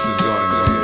This is going to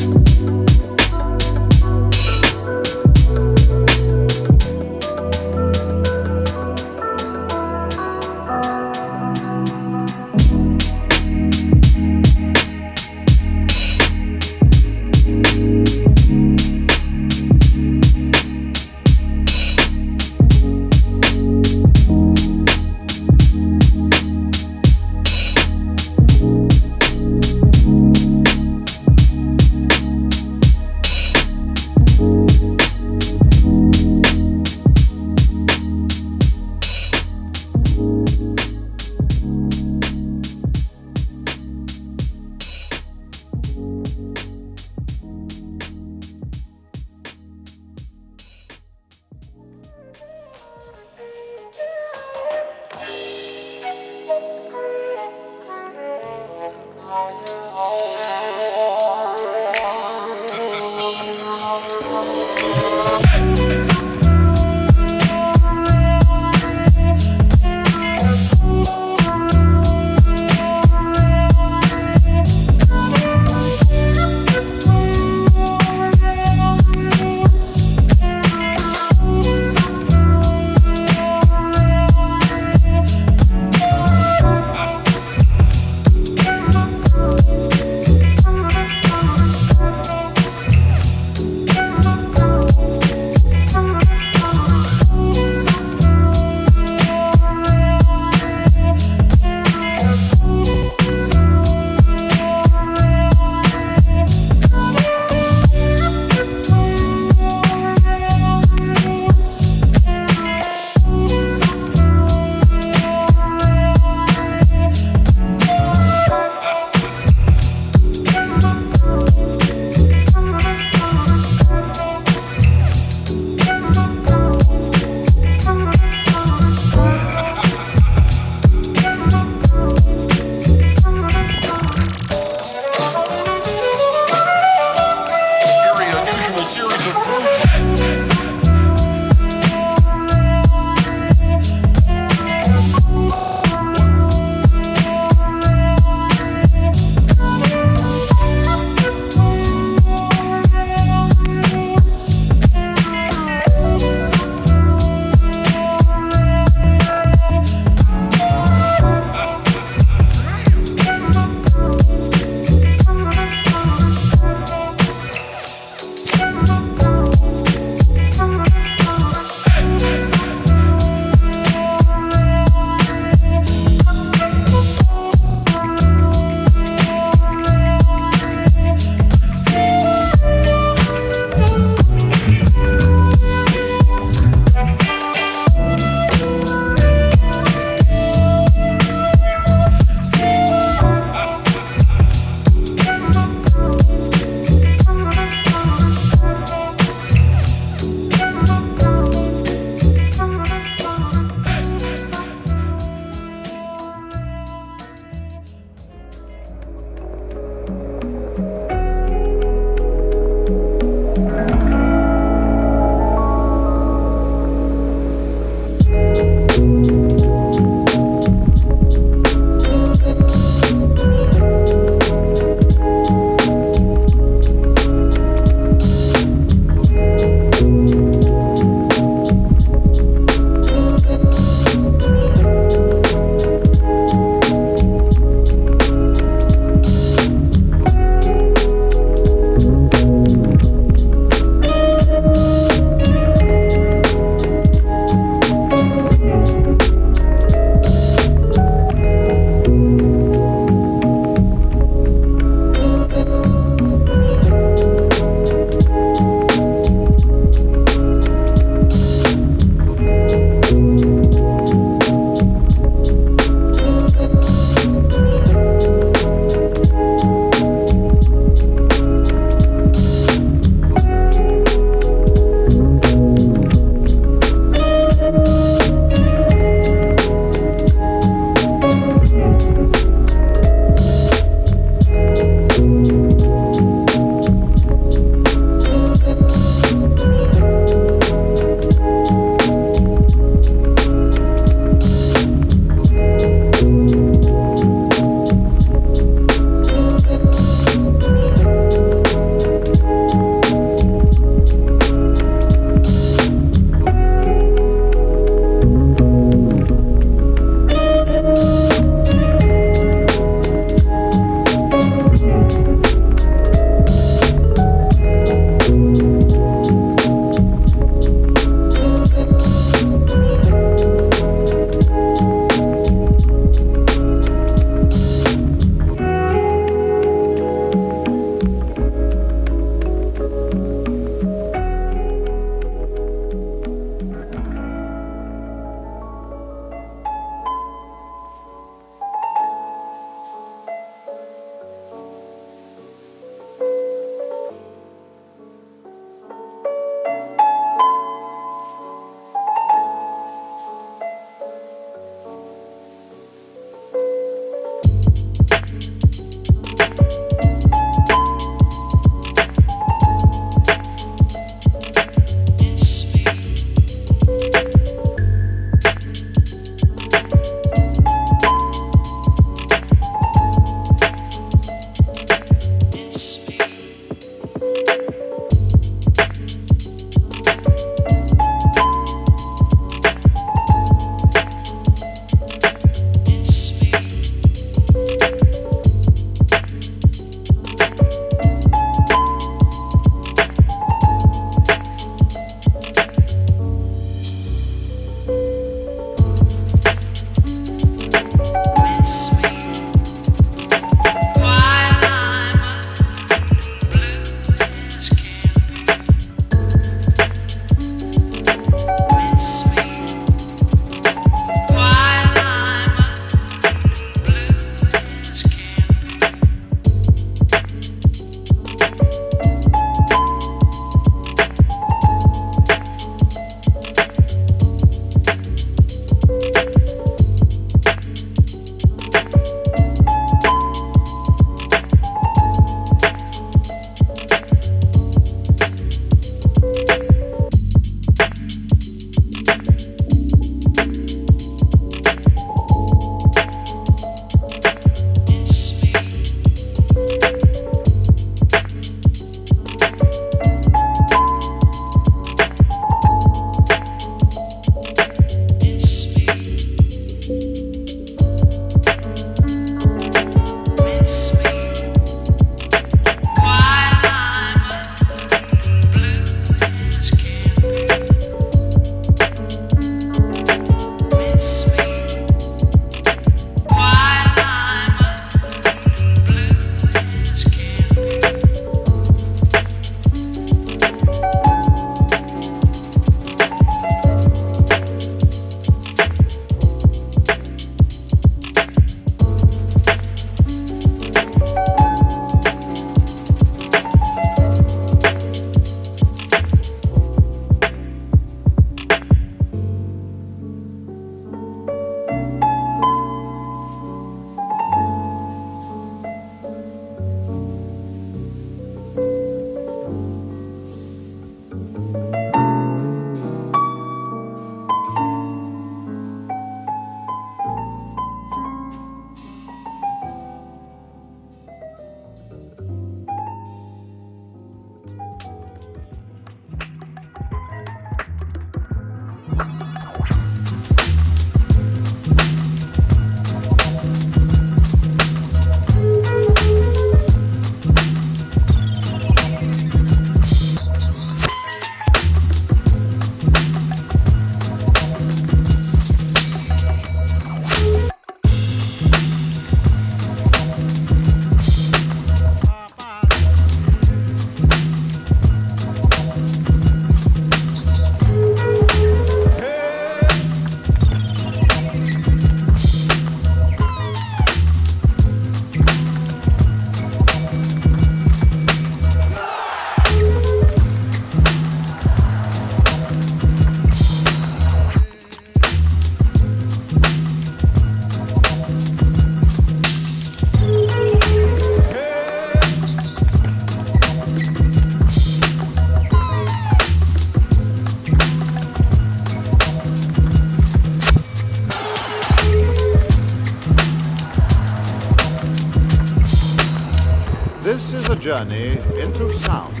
journey into sound.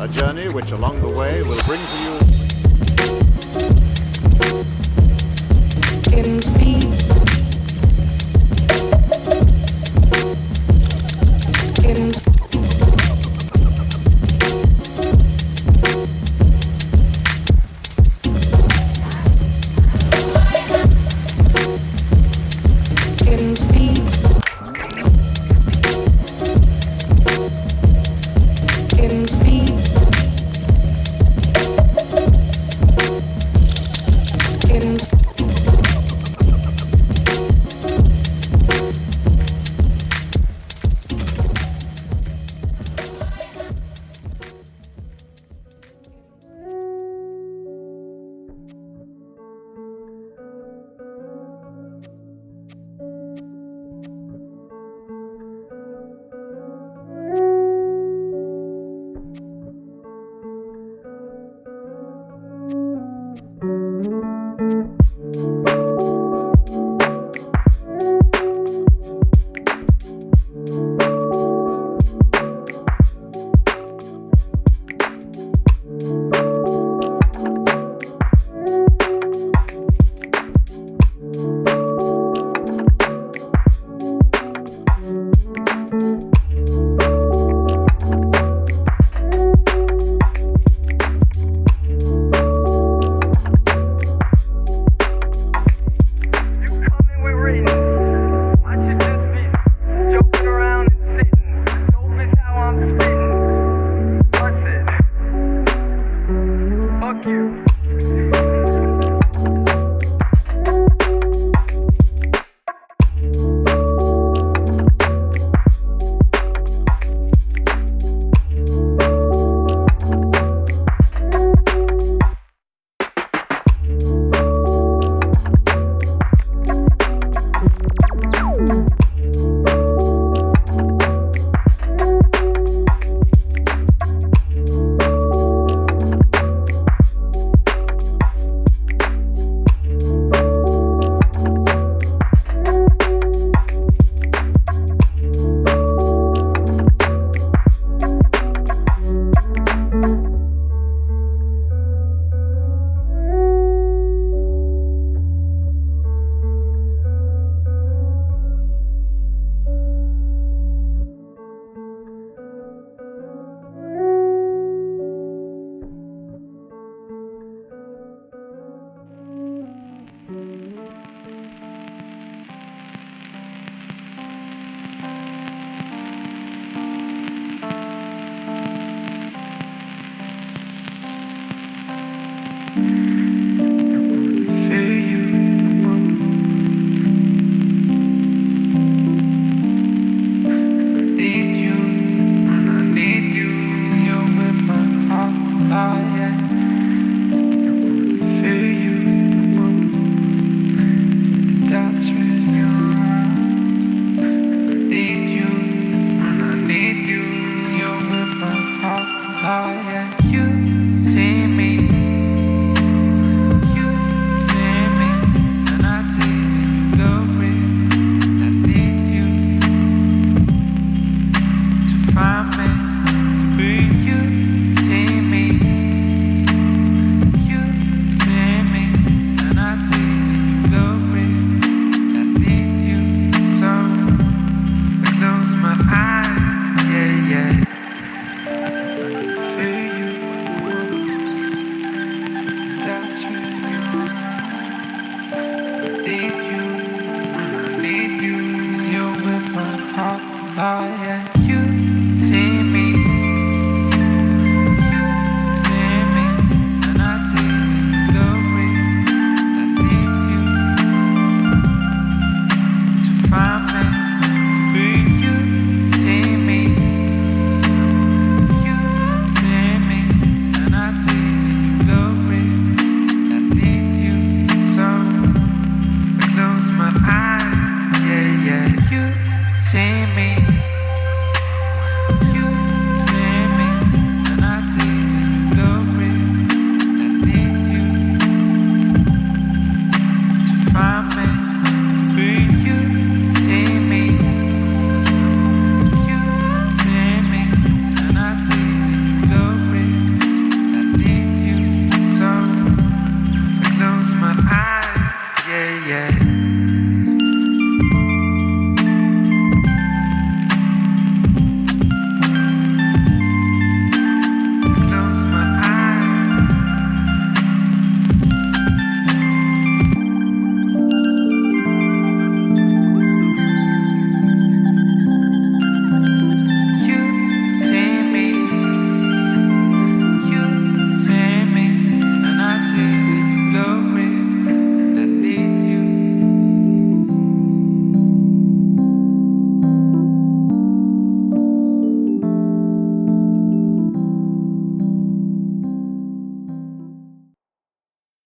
A journey which along the way will bring to you